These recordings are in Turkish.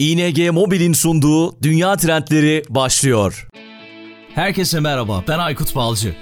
ING Mobil'in sunduğu Dünya Trendleri başlıyor. Herkese merhaba, ben Aykut Balcı.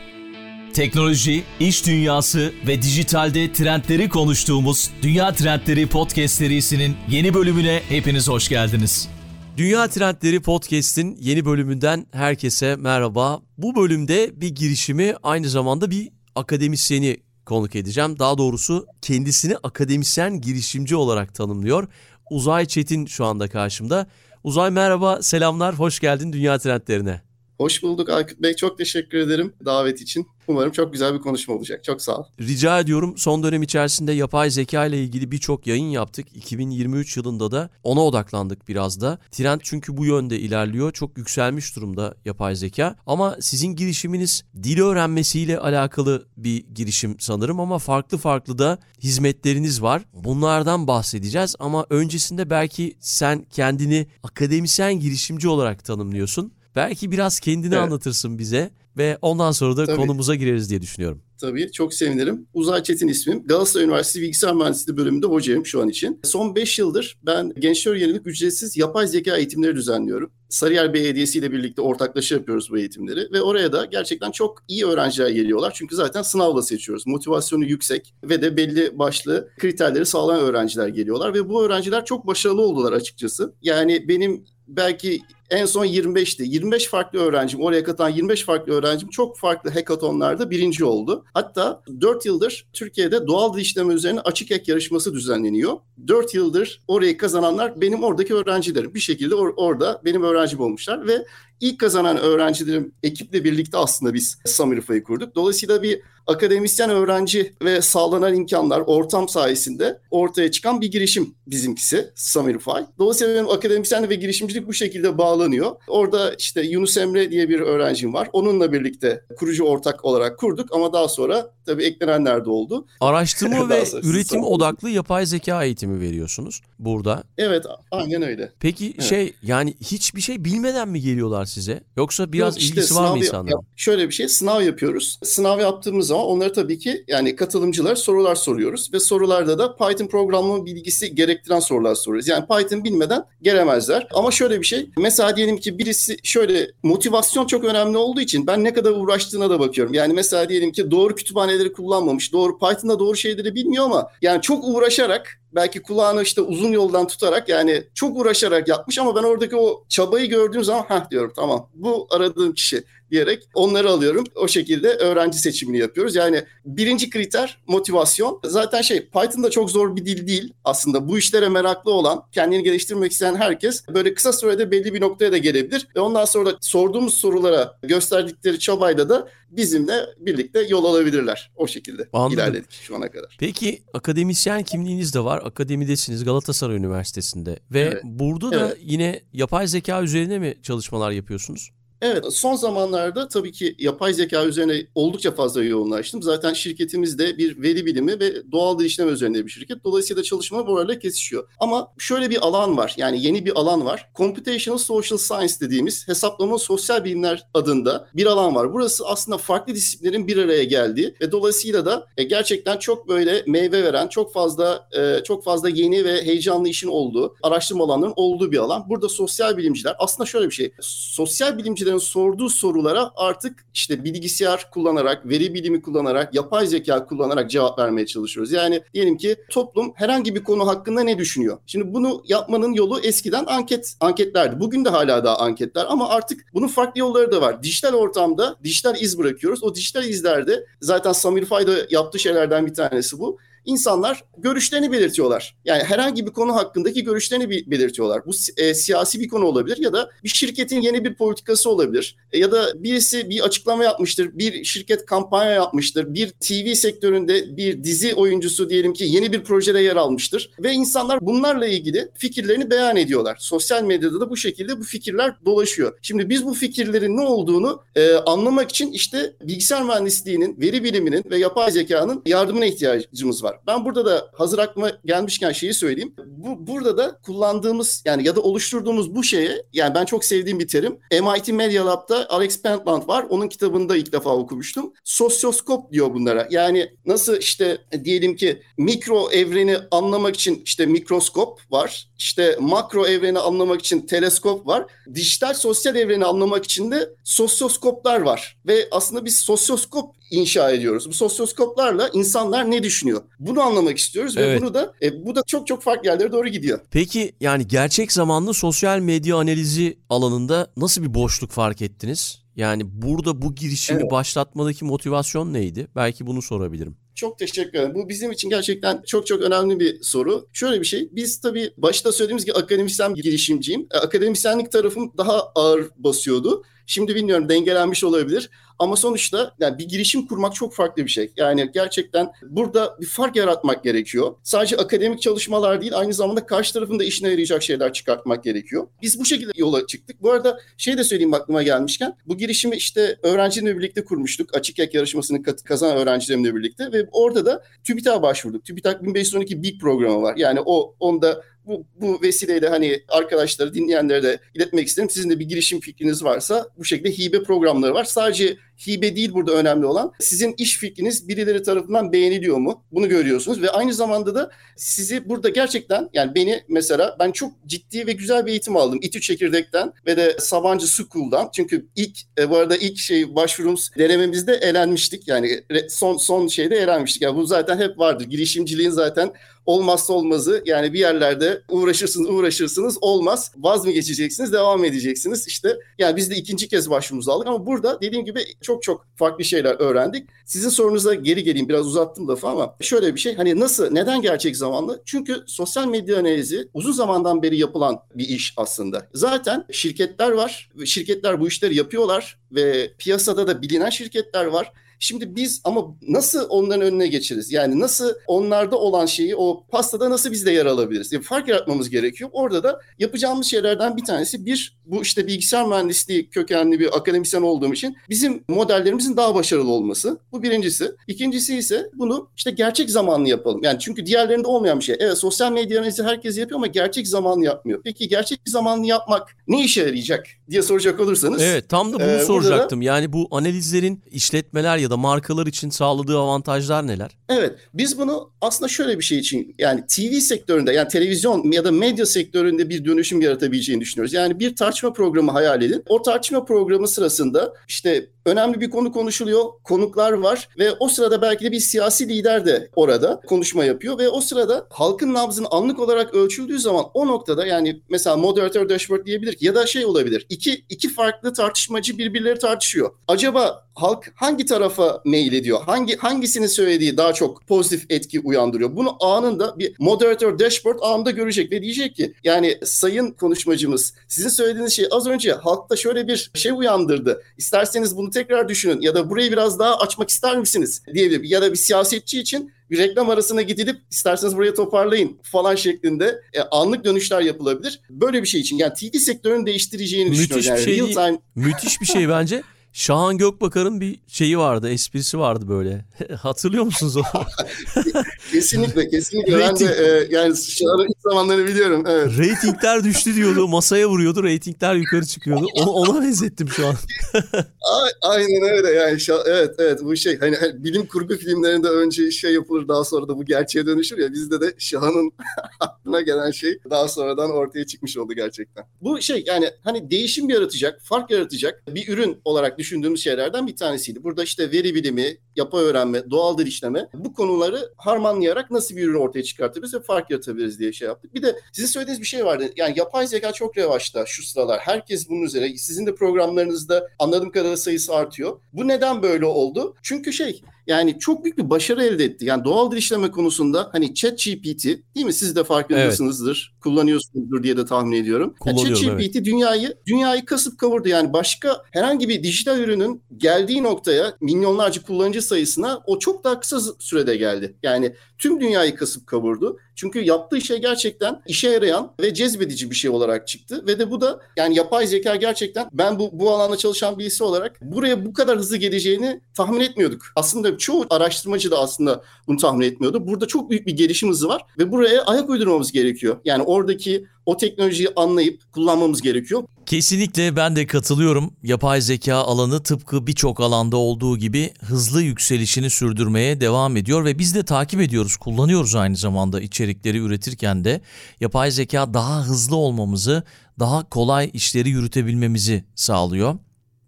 Teknoloji, iş dünyası ve dijitalde trendleri konuştuğumuz Dünya Trendleri Podcast serisinin yeni bölümüne hepiniz hoş geldiniz. Dünya Trendleri Podcast'in yeni bölümünden herkese merhaba. Bu bölümde bir girişimi aynı zamanda bir akademisyeni konuk edeceğim. Daha doğrusu kendisini akademisyen girişimci olarak tanımlıyor. Uzay Çetin şu anda karşımda. Uzay merhaba, selamlar, hoş geldin Dünya Trendlerine. Hoş bulduk Aykut Bey. Çok teşekkür ederim davet için. Umarım çok güzel bir konuşma olacak. Çok sağ ol. Rica ediyorum. Son dönem içerisinde yapay zeka ile ilgili birçok yayın yaptık. 2023 yılında da ona odaklandık biraz da. Trend çünkü bu yönde ilerliyor. Çok yükselmiş durumda yapay zeka. Ama sizin girişiminiz dil öğrenmesiyle alakalı bir girişim sanırım ama farklı farklı da hizmetleriniz var. Bunlardan bahsedeceğiz ama öncesinde belki sen kendini akademisyen girişimci olarak tanımlıyorsun. Belki biraz kendini evet. anlatırsın bize ve ondan sonra da Tabii. konumuza gireriz diye düşünüyorum. Tabii çok sevinirim. Uzay Çetin ismim. Galatasaray Üniversitesi Bilgisayar Mühendisliği bölümünde hocayım şu an için. Son 5 yıldır ben gençler yönelik ücretsiz yapay zeka eğitimleri düzenliyorum. Sarıyer Belediyesi ile birlikte ortaklaşa yapıyoruz bu eğitimleri ve oraya da gerçekten çok iyi öğrenciler geliyorlar. Çünkü zaten sınavla seçiyoruz. Motivasyonu yüksek ve de belli başlı kriterleri sağlayan öğrenciler geliyorlar ve bu öğrenciler çok başarılı oldular açıkçası. Yani benim belki en son 25'ti. 25 farklı öğrencim, oraya katılan 25 farklı öğrencim çok farklı hackathonlarda birinci oldu. Hatta 4 yıldır Türkiye'de doğal dil işleme üzerine açık ek yarışması düzenleniyor. 4 yıldır orayı kazananlar benim oradaki öğrencilerim. Bir şekilde or- orada benim öğrencim olmuşlar ve ilk kazanan öğrencilerim ekiple birlikte aslında biz Samirifa'yı kurduk. Dolayısıyla bir akademisyen öğrenci ve sağlanan imkanlar, ortam sayesinde ortaya çıkan bir girişim bizimkisi Samirify. Dolayısıyla benim akademisyen ve girişimcilik bu şekilde bağlanıyor. Orada işte Yunus Emre diye bir öğrencim var. Onunla birlikte kurucu ortak olarak kurduk ama daha sonra tabii eklenenler de oldu. Araştırma ve üretim odaklı yapay zeka eğitimi veriyorsunuz burada. Evet, aynen öyle. Peki evet. şey yani hiçbir şey bilmeden mi geliyorlar size? Yoksa biraz Yok, işte ilgisi var mı insanların? Şöyle bir şey, sınav yapıyoruz. Sınav yaptığımız zaman onlara tabii ki yani katılımcılar sorular soruyoruz ve sorularda da Python programlama bilgisi gerektiren sorular soruyoruz. Yani Python bilmeden gelemezler. Ama şöyle bir şey, mesela diyelim ki birisi şöyle motivasyon çok önemli olduğu için ben ne kadar uğraştığına da bakıyorum. Yani mesela diyelim ki doğru kütüphaneleri kullanmamış, doğru Python'da doğru şeyleri bilmiyor ama yani çok uğraşarak belki kulağını işte uzun yoldan tutarak yani çok uğraşarak yapmış ama ben oradaki o çabayı gördüğüm zaman ha diyorum tamam bu aradığım kişi diyerek onları alıyorum. O şekilde öğrenci seçimini yapıyoruz. Yani birinci kriter motivasyon. Zaten şey Python da çok zor bir dil değil aslında. Bu işlere meraklı olan, kendini geliştirmek isteyen herkes böyle kısa sürede belli bir noktaya da gelebilir. Ve ondan sonra da sorduğumuz sorulara gösterdikleri çabayla da bizimle birlikte yol alabilirler. O şekilde Anladım. ilerledik şu ana kadar. Peki akademisyen kimliğiniz de var. Akademidesiniz Galatasaray Üniversitesi'nde. Ve evet. burada da evet. yine yapay zeka üzerine mi çalışmalar yapıyorsunuz? Evet, son zamanlarda tabii ki yapay zeka üzerine oldukça fazla yoğunlaştım. Zaten şirketimiz de bir veri bilimi ve doğal dil işleme üzerinde bir şirket. Dolayısıyla çalışma buralarla kesişiyor. Ama şöyle bir alan var, yani yeni bir alan var. Computational Social Science dediğimiz hesaplama sosyal bilimler adında bir alan var. Burası aslında farklı disiplinlerin bir araya geldiği ve dolayısıyla da e, gerçekten çok böyle meyve veren, çok fazla e, çok fazla yeni ve heyecanlı işin olduğu, araştırma alanlarının olduğu bir alan. Burada sosyal bilimciler, aslında şöyle bir şey, sosyal bilimciler öğrencilerin sorduğu sorulara artık işte bilgisayar kullanarak, veri bilimi kullanarak, yapay zeka kullanarak cevap vermeye çalışıyoruz. Yani diyelim ki toplum herhangi bir konu hakkında ne düşünüyor? Şimdi bunu yapmanın yolu eskiden anket anketlerdi. Bugün de hala daha anketler ama artık bunun farklı yolları da var. Dijital ortamda dijital iz bırakıyoruz. O dijital izlerde zaten Samir Fayda yaptığı şeylerden bir tanesi bu insanlar görüşlerini belirtiyorlar. Yani herhangi bir konu hakkındaki görüşlerini belirtiyorlar. Bu e, siyasi bir konu olabilir ya da bir şirketin yeni bir politikası olabilir. E, ya da birisi bir açıklama yapmıştır, bir şirket kampanya yapmıştır, bir TV sektöründe bir dizi oyuncusu diyelim ki yeni bir projede yer almıştır ve insanlar bunlarla ilgili fikirlerini beyan ediyorlar. Sosyal medyada da bu şekilde bu fikirler dolaşıyor. Şimdi biz bu fikirlerin ne olduğunu e, anlamak için işte bilgisayar mühendisliğinin, veri biliminin ve yapay zekanın yardımına ihtiyacımız var. Ben burada da hazır aklıma gelmişken şeyi söyleyeyim. Bu burada da kullandığımız yani ya da oluşturduğumuz bu şeye yani ben çok sevdiğim bir terim. MIT Media Lab'da Alex Pentland var. Onun kitabında ilk defa okumuştum. Sosyoskop diyor bunlara. Yani nasıl işte diyelim ki mikro evreni anlamak için işte mikroskop var. İşte makro evreni anlamak için teleskop var. Dijital sosyal evreni anlamak için de sosyoskoplar var. Ve aslında biz sosyoskop inşa ediyoruz. Bu sosyoskoplarla insanlar ne düşünüyor? Bunu anlamak istiyoruz Evet. ve bunu da e, bu da çok çok farklı yerlere doğru gidiyor. Peki yani gerçek zamanlı sosyal medya analizi alanında nasıl bir boşluk fark ettiniz? Yani burada bu girişimi Evet. başlatmadaki motivasyon neydi? Belki bunu sorabilirim. Çok teşekkür ederim. Bu bizim için gerçekten çok çok önemli bir soru. Şöyle bir şey, biz tabii başta söylediğimiz gibi akademisyen bir girişimciyim. E, Akademisyenlik tarafım daha ağır basıyordu. Şimdi bilmiyorum dengelenmiş olabilir. Ama sonuçta yani bir girişim kurmak çok farklı bir şey. Yani gerçekten burada bir fark yaratmak gerekiyor. Sadece akademik çalışmalar değil aynı zamanda karşı tarafın da işine yarayacak şeyler çıkartmak gerekiyor. Biz bu şekilde yola çıktık. Bu arada şey de söyleyeyim aklıma gelmişken bu girişimi işte öğrencilerimle birlikte kurmuştuk. Açık Ek yarışmasını kazanan öğrencilerimle birlikte ve orada da TÜBİTAK'a başvurduk. TÜBİTAK 1512 BİG programı var. Yani o onda bu, bu vesileyle hani arkadaşları, dinleyenlere de iletmek isterim. Sizin de bir girişim fikriniz varsa bu şekilde hibe programları var. Sadece hibe değil burada önemli olan. Sizin iş fikriniz birileri tarafından beğeniliyor mu? Bunu görüyorsunuz ve aynı zamanda da sizi burada gerçekten yani beni mesela ben çok ciddi ve güzel bir eğitim aldım. İTÜ Çekirdek'ten ve de Sabancı School'dan. Çünkü ilk e, bu arada ilk şey başvurumuz denememizde elenmiştik. Yani son son şeyde elenmiştik. Yani bu zaten hep vardır. Girişimciliğin zaten olmazsa olmazı. Yani bir yerlerde uğraşırsınız uğraşırsınız olmaz. Vaz mı geçeceksiniz devam edeceksiniz. İşte yani biz de ikinci kez başvurumuzu aldık ama burada dediğim gibi çok çok farklı şeyler öğrendik. Sizin sorunuza geri geleyim biraz uzattım lafı ama şöyle bir şey hani nasıl neden gerçek zamanlı? Çünkü sosyal medya analizi uzun zamandan beri yapılan bir iş aslında. Zaten şirketler var şirketler bu işleri yapıyorlar ve piyasada da bilinen şirketler var. Şimdi biz ama nasıl onların önüne geçeriz? Yani nasıl onlarda olan şeyi o pastada nasıl biz de yer alabiliriz? Yani fark yaratmamız gerekiyor. Orada da yapacağımız şeylerden bir tanesi bir bu işte bilgisayar mühendisliği kökenli bir akademisyen olduğum için bizim modellerimizin daha başarılı olması. Bu birincisi. İkincisi ise bunu işte gerçek zamanlı yapalım. Yani çünkü diğerlerinde olmayan bir şey. Evet sosyal medya analizi herkes yapıyor ama gerçek zamanlı yapmıyor. Peki gerçek zamanlı yapmak ne işe yarayacak diye soracak olursanız. Evet tam da bunu Ee, burada da- soracaktım. Yani bu analizlerin işletmeler ya da markalar için sağladığı avantajlar neler? Evet, biz bunu aslında şöyle bir şey için yani TV sektöründe yani televizyon ya da medya sektöründe bir dönüşüm yaratabileceğini düşünüyoruz. Yani bir tartışma programı hayal edin. O tartışma programı sırasında işte önemli bir konu konuşuluyor, konuklar var ve o sırada belki de bir siyasi lider de orada konuşma yapıyor ve o sırada halkın nabzını anlık olarak ölçüldüğü zaman o noktada yani mesela moderatör dashboard diyebilir ki ya da şey olabilir. İki, iki farklı tartışmacı birbirleri tartışıyor. Acaba halk hangi tarafa mail ediyor? Hangi hangisinin söylediği daha çok pozitif etki uyandırıyor? Bunu anında bir moderatör dashboard anında görecek ve diyecek ki yani sayın konuşmacımız sizin söylediğiniz şey az önce halkta şöyle bir şey uyandırdı. İsterseniz bunu tekrar düşünün ya da burayı biraz daha açmak ister misiniz diyebilir. Ya da bir siyasetçi için bir reklam arasına gidilip isterseniz buraya toparlayın falan şeklinde e, anlık dönüşler yapılabilir. Böyle bir şey için yani TV sektörünü değiştireceğini Müthiş düşünüyorum. bir Yani şey real değil. time Müthiş bir şey bence. Şahan Gökbakar'ın bir şeyi vardı, esprisi vardı böyle. Hatırlıyor musunuz onu? kesinlikle kesinlikle ben de e, yani şu an ilk zamanları biliyorum. Evet. Reytingler düştü diyordu, masaya vuruyordu, reytingler yukarı çıkıyordu. Ona, ona benzettim şu an. Aynen öyle yani Şa- evet evet bu şey hani hani bilim kurgu filmlerinde önce şey yapılır daha sonra da bu gerçeğe dönüşür ya bizde de Şahan'ın aklına gelen şey daha sonradan ortaya çıkmış oldu gerçekten. Bu şey yani hani değişim yaratacak, fark yaratacak bir ürün olarak düşündüğümüz şeylerden bir tanesiydi. Burada işte veri bilimi, yapay öğrenme, doğal dil işleme bu konuları harmanlayarak nasıl bir ürün ortaya çıkartabiliriz ve fark yaratabiliriz diye şey yaptık. Bir de sizin söylediğiniz bir şey vardı. Yani yapay zeka çok revaçta şu sıralar. Herkes bunun üzere. Sizin de programlarınızda anladığım kadarıyla sayısı artıyor. Bu neden böyle oldu? Çünkü şey yani çok büyük bir başarı elde etti. Yani doğal dil işleme konusunda hani ChatGPT değil mi? Siz de farkındasınızdır. Kullanıyorsunuzdur diye de tahmin ediyorum. Yani Kullanıyorum, ChatGPT dünyayı dünyayı kasıp kavurdu. Yani başka herhangi bir dijital ürünün geldiği noktaya milyonlarca kullanıcı sayısına o çok daha kısa sürede geldi. Yani tüm dünyayı kasıp kavurdu. Çünkü yaptığı şey gerçekten işe yarayan ve cezbedici bir şey olarak çıktı. Ve de bu da yani yapay zeka gerçekten ben bu, bu alanda çalışan birisi olarak buraya bu kadar hızlı geleceğini tahmin etmiyorduk. Aslında çoğu araştırmacı da aslında bunu tahmin etmiyordu. Burada çok büyük bir gelişim hızı var ve buraya ayak uydurmamız gerekiyor. Yani oradaki o teknolojiyi anlayıp kullanmamız gerekiyor. Kesinlikle ben de katılıyorum. Yapay zeka alanı tıpkı birçok alanda olduğu gibi hızlı yükselişini sürdürmeye devam ediyor ve biz de takip ediyoruz, kullanıyoruz aynı zamanda içerikleri üretirken de yapay zeka daha hızlı olmamızı, daha kolay işleri yürütebilmemizi sağlıyor.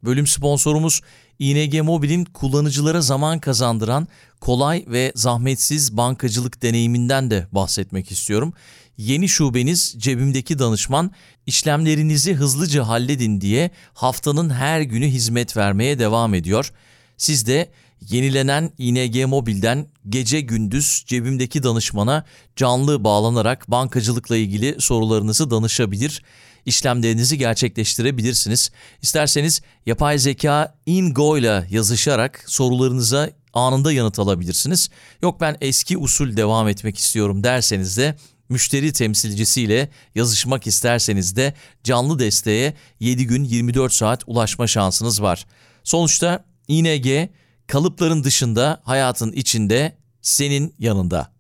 Bölüm sponsorumuz ING Mobil'in kullanıcılara zaman kazandıran kolay ve zahmetsiz bankacılık deneyiminden de bahsetmek istiyorum. Yeni şubeniz cebimdeki danışman işlemlerinizi hızlıca halledin diye haftanın her günü hizmet vermeye devam ediyor. Siz de yenilenen ING Mobil'den gece gündüz cebimdeki danışmana canlı bağlanarak bankacılıkla ilgili sorularınızı danışabilir, işlemlerinizi gerçekleştirebilirsiniz. İsterseniz yapay zeka Ingo ile yazışarak sorularınıza anında yanıt alabilirsiniz. Yok ben eski usul devam etmek istiyorum derseniz de müşteri temsilcisiyle yazışmak isterseniz de canlı desteğe 7 gün 24 saat ulaşma şansınız var. Sonuçta ING kalıpların dışında hayatın içinde senin yanında.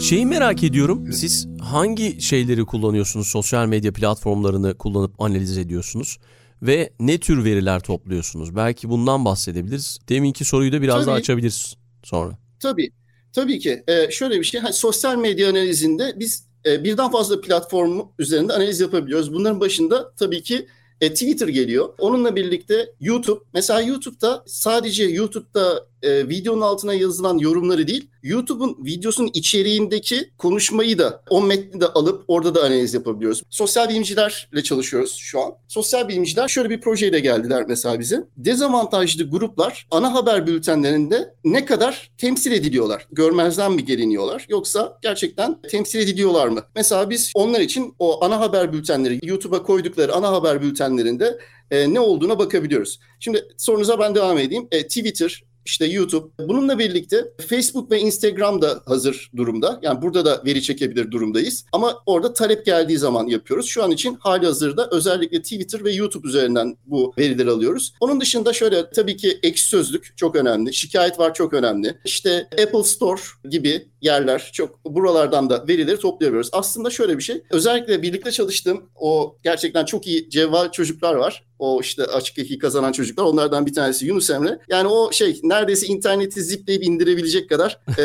Şeyi merak ediyorum. Siz hangi şeyleri kullanıyorsunuz? Sosyal medya platformlarını kullanıp analiz ediyorsunuz? Ve ne tür veriler topluyorsunuz? Belki bundan bahsedebiliriz. Deminki soruyu da biraz Tabii. daha açabiliriz sonra. Tabii. Tabii ki. Ee, şöyle bir şey. Hani sosyal medya analizinde biz e, birden fazla platform üzerinde analiz yapabiliyoruz. Bunların başında tabii ki e, Twitter geliyor. Onunla birlikte YouTube. Mesela YouTube'da sadece YouTube'da e, videonun altına yazılan yorumları değil, YouTube'un videosunun içeriğindeki konuşmayı da, o metni de alıp orada da analiz yapabiliyoruz. Sosyal bilimcilerle çalışıyoruz şu an. Sosyal bilimciler şöyle bir projeyle geldiler mesela bize. Dezavantajlı gruplar ana haber bültenlerinde ne kadar temsil ediliyorlar? Görmezden mi geliniyorlar? Yoksa gerçekten temsil ediliyorlar mı? Mesela biz onlar için o ana haber bültenleri, YouTube'a koydukları ana haber bültenlerinde e, ne olduğuna bakabiliyoruz. Şimdi sorunuza ben devam edeyim. E, Twitter, işte YouTube. Bununla birlikte Facebook ve Instagram da hazır durumda. Yani burada da veri çekebilir durumdayız. Ama orada talep geldiği zaman yapıyoruz. Şu an için hali hazırda özellikle Twitter ve YouTube üzerinden bu verileri alıyoruz. Onun dışında şöyle tabii ki ekşi sözlük çok önemli. Şikayet var çok önemli. İşte Apple Store gibi yerler çok buralardan da verileri toplayabiliyoruz. Aslında şöyle bir şey. Özellikle birlikte çalıştığım o gerçekten çok iyi cevval çocuklar var. O işte açık eki kazanan çocuklar. Onlardan bir tanesi Yunus Emre. Yani o şey neredeyse interneti zipleyip indirebilecek kadar e,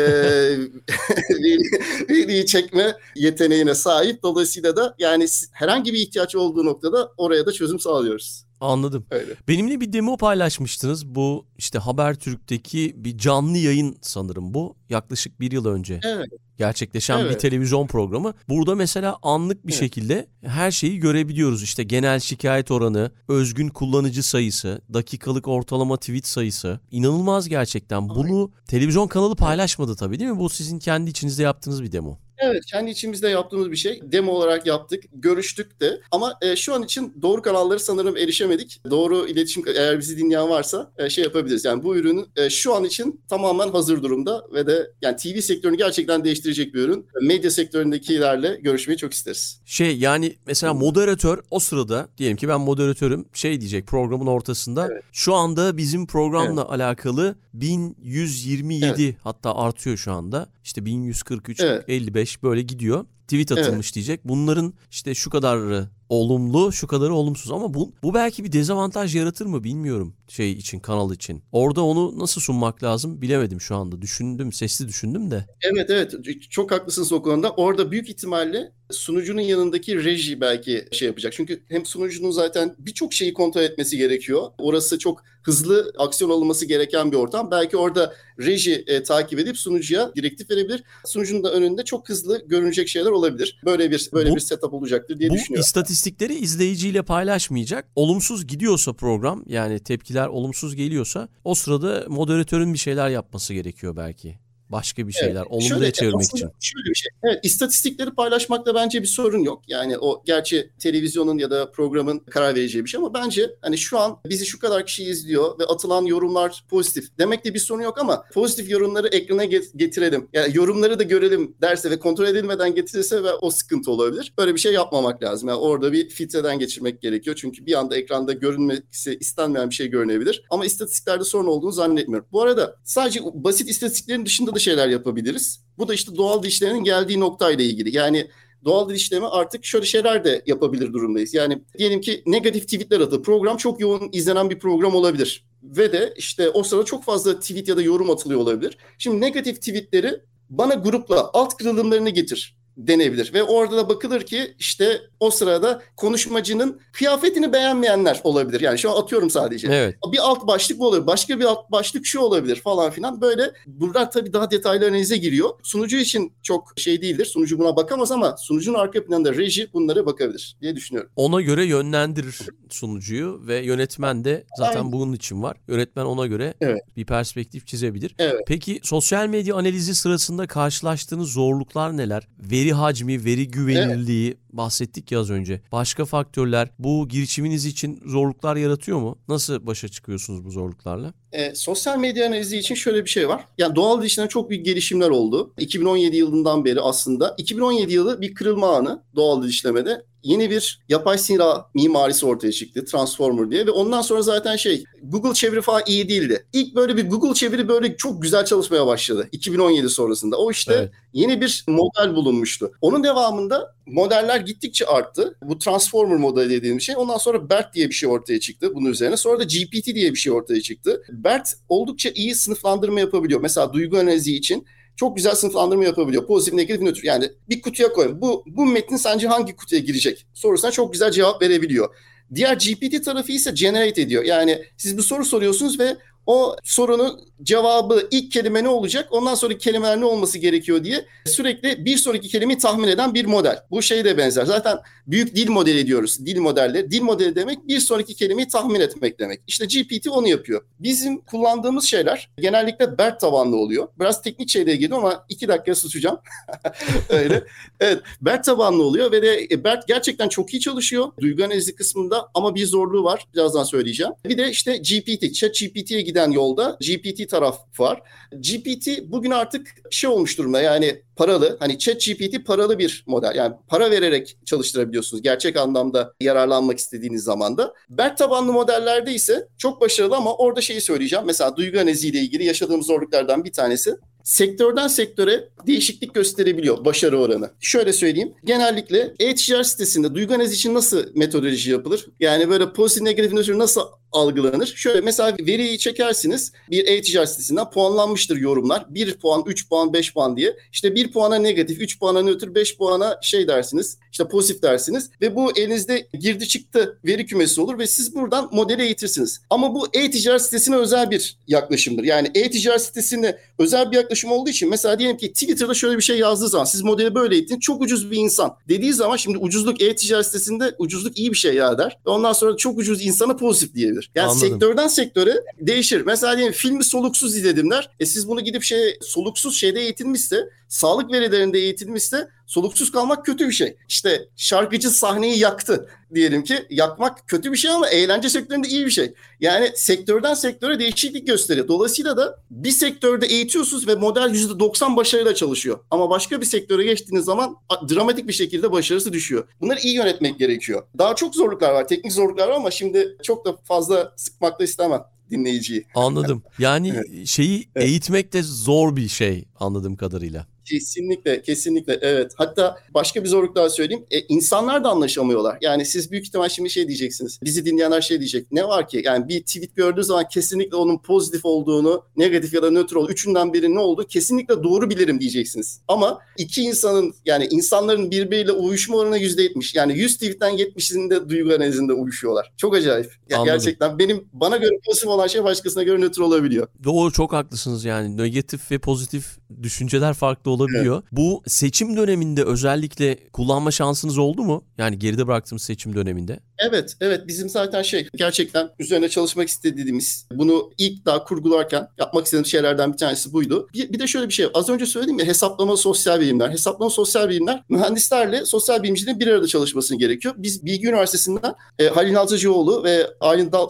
veri, veriyi çekme yeteneğine sahip. Dolayısıyla da yani herhangi bir ihtiyaç olduğu noktada oraya da çözüm sağlıyoruz. Anladım. Öyle. Benimle bir demo paylaşmıştınız. Bu işte Habertürk'teki bir canlı yayın sanırım bu. Yaklaşık bir yıl önce Evet. gerçekleşen bir Evet. televizyon programı. Burada mesela anlık bir Evet. şekilde her şeyi görebiliyoruz. İşte genel şikayet oranı, özgün kullanıcı sayısı, dakikalık ortalama tweet sayısı. İnanılmaz gerçekten. Bunu televizyon kanalı paylaşmadı tabii değil mi? Bu sizin kendi içinizde yaptığınız bir demo. Evet, kendi içimizde yaptığımız bir şey. Demo olarak yaptık, görüştük de. Ama e, şu an için doğru kanalları sanırım erişemedik. Doğru iletişim, eğer bizi dinleyen varsa e, şey yapabiliriz. Yani bu ürün e, şu an için tamamen hazır durumda ve de yani TV sektörünü gerçekten değiştirecek bir ürün. Medya sektöründekilerle görüşmeyi çok isteriz. Şey yani mesela moderatör o sırada diyelim ki ben moderatörüm şey diyecek programın ortasında Evet. şu anda bizim programla alakalı 1127 hatta artıyor şu anda işte 1143 Evet. 55 böyle gidiyor. Tweet atılmış diyecek. Bunların işte şu kadarı olumlu şu kadarı olumsuz ama bu, bu belki bir dezavantaj yaratır mı bilmiyorum şey için kanal için. Orada onu nasıl sunmak lazım bilemedim şu anda. Düşündüm sesli düşündüm de. Evet evet. Çok haklısınız o konuda. Orada büyük ihtimalle sunucunun yanındaki reji belki şey yapacak. Çünkü hem sunucunun zaten birçok şeyi kontrol etmesi gerekiyor. Orası çok hızlı aksiyon alınması gereken bir ortam. Belki orada reji e, takip edip sunucuya direktif verebilir. Sunucunun da önünde çok hızlı görünecek şeyler olabilir. Böyle bir böyle Bu- bir setup olacaktır diye Bu düşünüyorum. istatistikleri izleyiciyle paylaşmayacak. Olumsuz gidiyorsa program yani tepkiler olumsuz geliyorsa o sırada moderatörün bir şeyler yapması gerekiyor belki. Başka bir şeyler evet. olumluya çevirmek için. Şöyle bir şey. Evet, istatistikleri paylaşmakta bence bir sorun yok. Yani o gerçi televizyonun ya da programın karar vereceği bir şey ama bence hani şu an bizi şu kadar kişi izliyor ve atılan yorumlar pozitif. Demek de bir sorun yok ama pozitif yorumları ekrana getirelim. Yani yorumları da görelim derse ve kontrol edilmeden getirirse ve o sıkıntı olabilir. Böyle bir şey yapmamak lazım. Yani orada bir filtreden geçirmek gerekiyor. Çünkü bir anda ekranda görünmesi istenmeyen bir şey görünebilir. Ama istatistiklerde sorun olduğunu zannetmiyorum. Bu arada sadece basit istatistiklerin dışında da şeyler yapabiliriz. Bu da işte doğal dişlerinin geldiği noktayla ilgili. Yani doğal dil işlemi artık şöyle şeyler de yapabilir durumdayız. Yani diyelim ki negatif tweetler atı program çok yoğun izlenen bir program olabilir. Ve de işte o sırada çok fazla tweet ya da yorum atılıyor olabilir. Şimdi negatif tweetleri bana grupla alt kırılımlarını getir denebilir. Ve orada da bakılır ki işte o sırada konuşmacının kıyafetini beğenmeyenler olabilir. Yani şu an atıyorum sadece. Evet. Bir alt başlık bu olabilir. Başka bir alt başlık şu olabilir falan filan. Böyle buradan tabii daha detaylı analize giriyor. Sunucu için çok şey değildir. Sunucu buna bakamaz ama sunucunun arka planında reji bunlara bakabilir diye düşünüyorum. Ona göre yönlendirir sunucuyu ve yönetmen de zaten Aynen. bunun için var. Yönetmen ona göre evet. bir perspektif çizebilir. Evet. Peki sosyal medya analizi sırasında karşılaştığınız zorluklar neler? Veri hacmi, veri güvenilirliği evet. Bahsettik ya az önce. Başka faktörler bu girişiminiz için zorluklar yaratıyor mu? Nasıl başa çıkıyorsunuz bu zorluklarla? E, sosyal medya analizi için şöyle bir şey var. Yani doğal dişlerinde çok büyük gelişimler oldu. 2017 yılından beri aslında. 2017 yılı bir kırılma anı doğal dişlemede yeni bir yapay sinir mimarisi ortaya çıktı. Transformer diye ve ondan sonra zaten şey Google çeviri falan iyi değildi. İlk böyle bir Google çeviri böyle çok güzel çalışmaya başladı 2017 sonrasında. O işte evet. yeni bir model bulunmuştu. Onun devamında modeller gittikçe arttı. Bu Transformer modeli dediğim şey. Ondan sonra BERT diye bir şey ortaya çıktı bunun üzerine. Sonra da GPT diye bir şey ortaya çıktı. BERT oldukça iyi sınıflandırma yapabiliyor. Mesela duygu analizi için çok güzel sınıflandırma yapabiliyor. Pozitif, negatif, nötr. Yani bir kutuya koyun. Bu, bu metnin sence hangi kutuya girecek? Sorusuna çok güzel cevap verebiliyor. Diğer GPT tarafı ise generate ediyor. Yani siz bir soru soruyorsunuz ve o sorunun cevabı ilk kelime ne olacak ondan sonraki kelimeler ne olması gerekiyor diye sürekli bir sonraki kelimeyi tahmin eden bir model. Bu şey de benzer. Zaten büyük dil modeli diyoruz. Dil modelleri. Dil modeli demek bir sonraki kelimeyi tahmin etmek demek. İşte GPT onu yapıyor. Bizim kullandığımız şeyler genellikle BERT tabanlı oluyor. Biraz teknik şeylere girdim ama iki dakika susacağım. Öyle. Evet. BERT tabanlı oluyor ve de e, BERT gerçekten çok iyi çalışıyor. Duygu analizi kısmında ama bir zorluğu var. Birazdan söyleyeceğim. Bir de işte GPT, Chat GPT'ye giden yolda GPT taraf var. GPT bugün artık şey olmuş durumda yani paralı. Hani Chat GPT paralı bir model. Yani para vererek çalıştırabiliyorsunuz gerçek anlamda yararlanmak istediğiniz zaman da. BERT tabanlı modellerde ise çok başarılı ama orada şeyi söyleyeceğim. Mesela duygu analiziyle ilgili yaşadığımız zorluklardan bir tanesi sektörden sektöre değişiklik gösterebiliyor başarı oranı. Şöyle söyleyeyim. Genellikle e-ticaret sitesinde duygu analizi için nasıl metodoloji yapılır? Yani böyle pozitif negatif nasıl algılanır? Şöyle mesela veriyi çekersiniz. Bir e-ticaret sitesinden puanlanmıştır yorumlar. 1 puan, 3 puan, 5 puan diye. İşte 1 puana negatif, 3 puana nötr, 5 puana şey dersiniz. İşte pozitif dersiniz. Ve bu elinizde girdi çıktı veri kümesi olur ve siz buradan modeli eğitirsiniz. Ama bu e-ticaret sitesine özel bir yaklaşımdır. Yani e-ticaret sitesine özel bir yaklaşım olduğu için mesela diyelim ki Twitter'da şöyle bir şey yazdığı zaman siz modeli böyle eğitin çok ucuz bir insan dediği zaman şimdi ucuzluk e-ticaret sitesinde ucuzluk iyi bir şey ya der. Ve ondan sonra çok ucuz insana pozitif diyebilir. Yani Anladım. sektörden sektöre değişir. Mesela diyelim filmi soluksuz izledim der. E siz bunu gidip şey soluksuz şeyde eğitilmişse sağlık verilerinde eğitilmişse soluksuz kalmak kötü bir şey. İşte şarkıcı sahneyi yaktı diyelim ki yakmak kötü bir şey ama eğlence sektöründe iyi bir şey. Yani sektörden sektöre değişiklik gösteriyor. Dolayısıyla da bir sektörde eğitiyorsunuz ve model %90 başarıyla çalışıyor. Ama başka bir sektöre geçtiğiniz zaman dramatik bir şekilde başarısı düşüyor. Bunları iyi yönetmek gerekiyor. Daha çok zorluklar var, teknik zorluklar var ama şimdi çok da fazla sıkmak da istemem dinleyiciyi. Anladım. Yani evet. şeyi evet. eğitmek de zor bir şey anladığım kadarıyla. Kesinlikle, kesinlikle evet. Hatta başka bir zorluk daha söyleyeyim. E, insanlar da anlaşamıyorlar. Yani siz büyük ihtimal şimdi şey diyeceksiniz. Bizi dinleyenler şey diyecek. Ne var ki? Yani bir tweet gördüğü zaman kesinlikle onun pozitif olduğunu, negatif ya da nötr olduğunu, üçünden biri ne oldu? Kesinlikle doğru bilirim diyeceksiniz. Ama iki insanın yani insanların birbiriyle uyuşma oranı yüzde yetmiş. Yani 100 tweetten 70'inde duygu analizinde uyuşuyorlar. Çok acayip. Ya, gerçekten benim bana göre pozitif olan şey başkasına göre nötr olabiliyor. Doğru çok haklısınız yani. Negatif ve pozitif düşünceler farklı olabiliyor. Evet. Bu seçim döneminde özellikle kullanma şansınız oldu mu? Yani geride bıraktığımız seçim döneminde. Evet, evet bizim zaten şey gerçekten üzerine çalışmak istediğimiz bunu ilk daha kurgularken yapmak istediğim şeylerden bir tanesi buydu. Bir, bir de şöyle bir şey az önce söyledim ya hesaplama sosyal bilimler. Hesaplama sosyal bilimler mühendislerle sosyal bilimcilerin bir arada çalışmasını gerekiyor. Biz Bilgi Üniversitesi'nden e, Halil Naltıcıoğlu ve Aylin Dal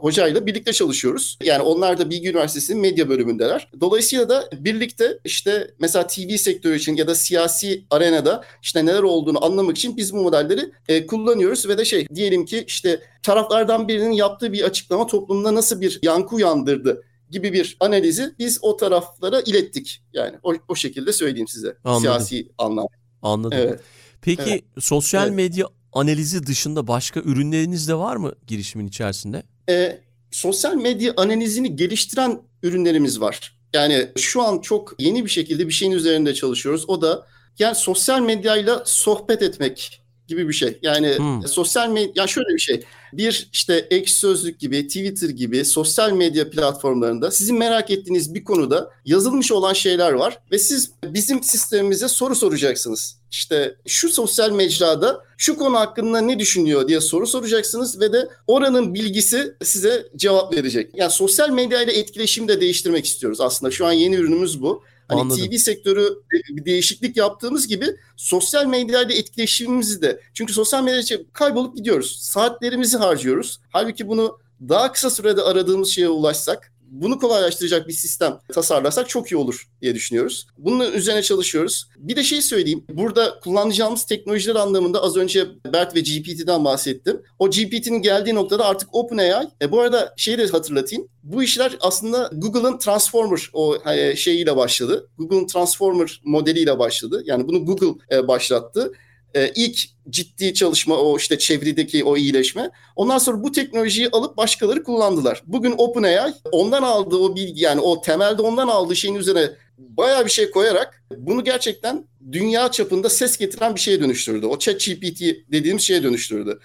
Hoca ile birlikte çalışıyoruz. Yani onlar da Bilgi Üniversitesi'nin medya bölümündeler. Dolayısıyla da birlikte işte mesela TV sektörü için ya da siyasi arenada işte neler olduğunu anlamak için biz bu modelleri e, kullanıyoruz ve de şey diyelim ki işte taraflardan birinin yaptığı bir açıklama toplumda nasıl bir yankı uyandırdı gibi bir analizi biz o taraflara ilettik. Yani o, o şekilde söyleyeyim size. Anladım. Siyasi anlam. Anladım. Evet. Peki evet. sosyal evet. medya analizi dışında başka ürünleriniz de var mı girişimin içerisinde? Ee, sosyal medya analizini geliştiren ürünlerimiz var. Yani şu an çok yeni bir şekilde bir şeyin üzerinde çalışıyoruz. O da yani sosyal medyayla sohbet etmek gibi bir şey. Yani hmm. sosyal medya ya şöyle bir şey. Bir işte Ekşi Sözlük gibi, Twitter gibi sosyal medya platformlarında sizin merak ettiğiniz bir konuda yazılmış olan şeyler var ve siz bizim sistemimize soru soracaksınız. İşte şu sosyal mecrada şu konu hakkında ne düşünüyor diye soru soracaksınız ve de oranın bilgisi size cevap verecek. Yani sosyal medya ile etkileşimi de değiştirmek istiyoruz aslında. Şu an yeni ürünümüz bu. Hani Anladım. TV sektörü bir değişiklik yaptığımız gibi sosyal medyayla etkileşimimizi de çünkü sosyal medyada kaybolup gidiyoruz. Saatlerimizi harcıyoruz. Halbuki bunu daha kısa sürede aradığımız şeye ulaşsak bunu kolaylaştıracak bir sistem tasarlarsak çok iyi olur diye düşünüyoruz. Bunun üzerine çalışıyoruz. Bir de şey söyleyeyim. Burada kullanacağımız teknolojiler anlamında az önce BERT ve GPT'den bahsettim. O GPT'nin geldiği noktada artık OpenAI. E, bu arada şeyi de hatırlatayım. Bu işler aslında Google'ın Transformer o e, şeyiyle başladı. Google'ın Transformer modeliyle başladı. Yani bunu Google e, başlattı e, ilk ciddi çalışma o işte çevredeki o iyileşme. Ondan sonra bu teknolojiyi alıp başkaları kullandılar. Bugün OpenAI ondan aldığı o bilgi yani o temelde ondan aldığı şeyin üzerine bayağı bir şey koyarak bunu gerçekten dünya çapında ses getiren bir şeye dönüştürdü. O ChatGPT dediğimiz şeye dönüştürdü.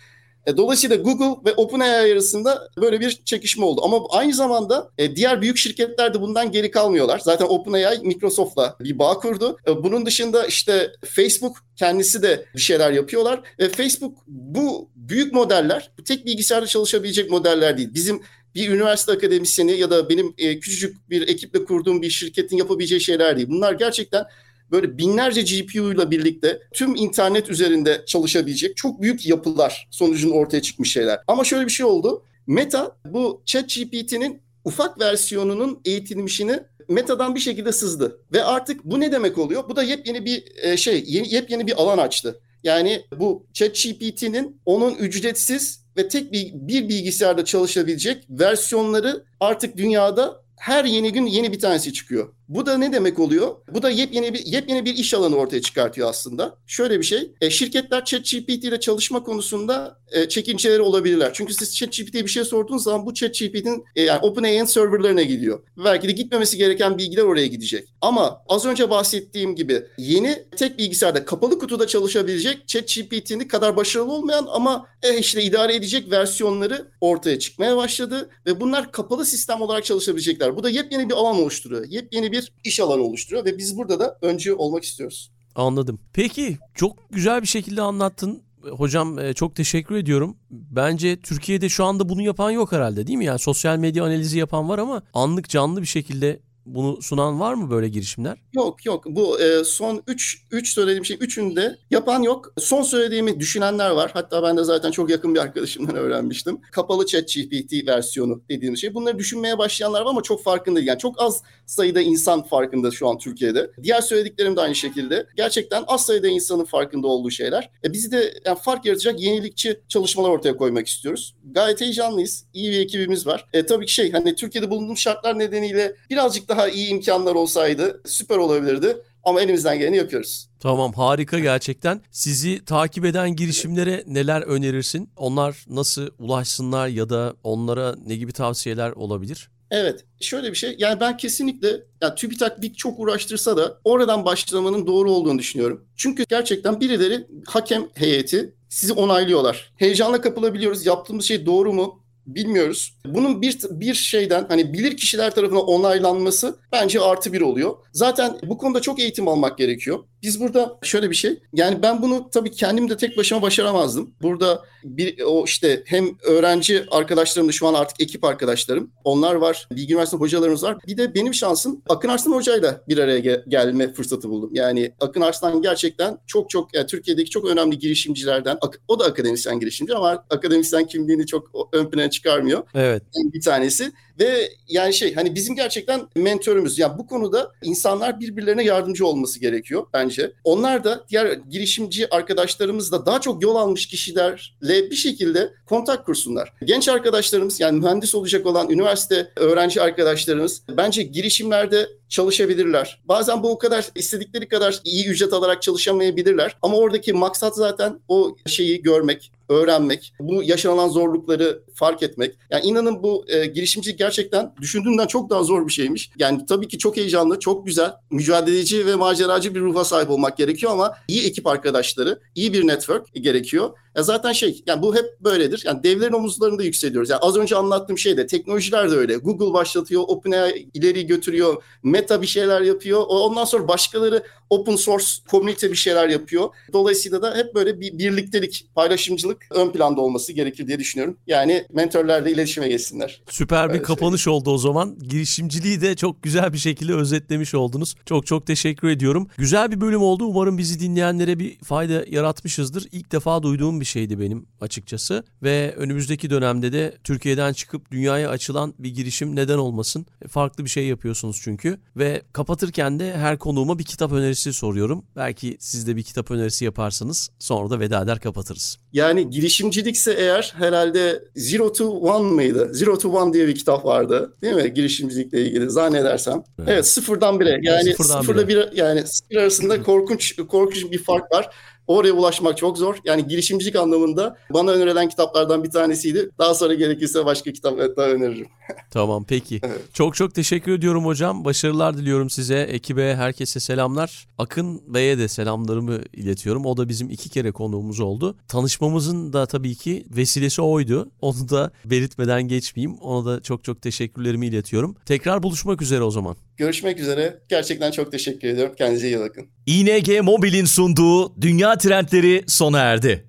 E, dolayısıyla Google ve OpenAI arasında böyle bir çekişme oldu. Ama aynı zamanda e, diğer büyük şirketler de bundan geri kalmıyorlar. Zaten OpenAI Microsoft'la bir bağ kurdu. E, bunun dışında işte Facebook kendisi de bir şeyler yapıyorlar. Ve Facebook bu büyük modeller, bu tek bilgisayarda çalışabilecek modeller değil. Bizim bir üniversite akademisyeni ya da benim e, küçücük bir ekiple kurduğum bir şirketin yapabileceği şeyler değil. Bunlar gerçekten böyle binlerce GPU ile birlikte tüm internet üzerinde çalışabilecek çok büyük yapılar sonucunda ortaya çıkmış şeyler. Ama şöyle bir şey oldu. Meta bu ChatGPT'nin ufak versiyonunun eğitilmişini Meta'dan bir şekilde sızdı. Ve artık bu ne demek oluyor? Bu da yepyeni bir e, şey, yeni, yepyeni bir alan açtı. Yani bu ChatGPT'nin onun ücretsiz ve tek bir, bir bilgisayarda çalışabilecek versiyonları artık dünyada her yeni gün yeni bir tanesi çıkıyor. Bu da ne demek oluyor? Bu da yepyeni bir yepyeni bir iş alanı ortaya çıkartıyor aslında. Şöyle bir şey. E, şirketler ChatGPT ile çalışma konusunda e, çekinceleri olabilirler. Çünkü siz ChatGPT'ye bir şey sorduğunuz zaman bu ChatGPT'nin e, yani OpenAI'nin serverlarına gidiyor. Belki de gitmemesi gereken bilgiler oraya gidecek. Ama az önce bahsettiğim gibi yeni tek bilgisayarda kapalı kutuda çalışabilecek ChatGPT'nin kadar başarılı olmayan ama e, işte idare edecek versiyonları ortaya çıkmaya başladı ve bunlar kapalı sistem olarak çalışabilecekler. Bu da yepyeni bir alan oluşturuyor. Yepyeni bir bir iş alanı oluşturuyor ve biz burada da öncü olmak istiyoruz. Anladım. Peki çok güzel bir şekilde anlattın. Hocam e, çok teşekkür ediyorum. Bence Türkiye'de şu anda bunu yapan yok herhalde değil mi? Yani sosyal medya analizi yapan var ama anlık canlı bir şekilde bunu sunan var mı böyle girişimler? Yok yok. Bu e, son 3 3 söylediğim şey üçünde yapan yok. Son söylediğimi düşünenler var. Hatta ben de zaten çok yakın bir arkadaşımdan öğrenmiştim. Kapalı chat GPT versiyonu dediğimiz şey. Bunları düşünmeye başlayanlar var ama çok farkında değil. Yani çok az sayıda insan farkında şu an Türkiye'de. Diğer söylediklerim de aynı şekilde. Gerçekten az sayıda insanın farkında olduğu şeyler. E, biz de yani fark yaratacak yenilikçi çalışmalar ortaya koymak istiyoruz. Gayet heyecanlıyız. İyi bir ekibimiz var. E, tabii ki şey hani Türkiye'de bulunduğum şartlar nedeniyle birazcık daha iyi imkanlar olsaydı süper olabilirdi. Ama elimizden geleni yapıyoruz. Tamam harika gerçekten. Sizi takip eden girişimlere neler önerirsin? Onlar nasıl ulaşsınlar ya da onlara ne gibi tavsiyeler olabilir? Evet şöyle bir şey yani ben kesinlikle yani TÜBİTAK bir çok uğraştırsa da oradan başlamanın doğru olduğunu düşünüyorum. Çünkü gerçekten birileri hakem heyeti sizi onaylıyorlar. Heyecanla kapılabiliyoruz yaptığımız şey doğru mu? Bilmiyoruz. Bunun bir bir şeyden hani bilir kişiler tarafından onaylanması bence artı bir oluyor. Zaten bu konuda çok eğitim almak gerekiyor. Biz burada şöyle bir şey. Yani ben bunu tabii kendim de tek başıma başaramazdım. Burada bir o işte hem öğrenci arkadaşlarım da şu an artık ekip arkadaşlarım. Onlar var. Bilgi Üniversitesi hocalarımız var. Bir de benim şansım Akın Arslan hocayla bir araya ge- gelme fırsatı buldum. Yani Akın Arslan gerçekten çok çok yani Türkiye'deki çok önemli girişimcilerden. O da akademisyen girişimci ama akademisyen kimliğini çok ön plana çıkarmıyor Evet. bir tanesi ve yani şey hani bizim gerçekten mentörümüz. Yani bu konuda insanlar birbirlerine yardımcı olması gerekiyor bence. Onlar da diğer girişimci arkadaşlarımızla daha çok yol almış kişilerle bir şekilde kontak kursunlar. Genç arkadaşlarımız yani mühendis olacak olan üniversite öğrenci arkadaşlarımız bence girişimlerde çalışabilirler. Bazen bu o kadar istedikleri kadar iyi ücret alarak çalışamayabilirler. Ama oradaki maksat zaten o şeyi görmek, öğrenmek, bu yaşanılan zorlukları fark etmek. Yani inanın bu e, girişimcilik gerçekten düşündüğümden çok daha zor bir şeymiş. Yani tabii ki çok heyecanlı, çok güzel, mücadeleci ve maceracı bir ruha sahip olmak gerekiyor ama iyi ekip arkadaşları, iyi bir network gerekiyor. Ya zaten şey, yani bu hep böyledir. Yani devlerin omuzlarında yükseliyoruz. Yani az önce anlattığım şey de teknolojiler de öyle. Google başlatıyor, OpenAI ileri götürüyor, Meta bir şeyler yapıyor. Ondan sonra başkaları open source komünite bir şeyler yapıyor. Dolayısıyla da hep böyle bir birliktelik, paylaşımcılık ön planda olması gerekir diye düşünüyorum. Yani mentorlarla iletişime geçsinler. Süper bir kapanış oldu o zaman. Girişimciliği de çok güzel bir şekilde özetlemiş oldunuz. Çok çok teşekkür ediyorum. Güzel bir bölüm oldu. Umarım bizi dinleyenlere bir fayda yaratmışızdır. İlk defa duyduğum bir şeydi benim açıkçası. Ve önümüzdeki dönemde de Türkiye'den çıkıp dünyaya açılan bir girişim neden olmasın? Farklı bir şey yapıyorsunuz çünkü. Ve kapatırken de her konuğuma bir kitap önerisi soruyorum. Belki siz de bir kitap önerisi yaparsanız sonra da veda eder kapatırız. Yani girişimcilikse eğer herhalde Zero to One mıydı? Zero to One diye bir kitap vardı. Değil mi? Girişimcilikle ilgili zannedersem. Evet, Evet. sıfırdan bire. Yani Sıfırdan sıfırla bir yani sıfır arasında korkunç korkunç bir fark var. Oraya ulaşmak çok zor. Yani girişimcilik anlamında bana önerilen kitaplardan bir tanesiydi. Daha sonra gerekirse başka kitap daha öneririm. Tamam peki. Evet. Çok çok teşekkür ediyorum hocam. Başarılar diliyorum size. Ekibe herkese selamlar. Akın Bey'e de selamlarımı iletiyorum. O da bizim iki kere konuğumuz oldu. Tanışmamızın da tabii ki vesilesi oydu. Onu da belirtmeden geçmeyeyim. Ona da çok çok teşekkürlerimi iletiyorum. Tekrar buluşmak üzere o zaman. Görüşmek üzere. Gerçekten çok teşekkür ediyorum. Kendinize iyi bakın. ING Mobil'in sunduğu Dünya Trendleri sona erdi.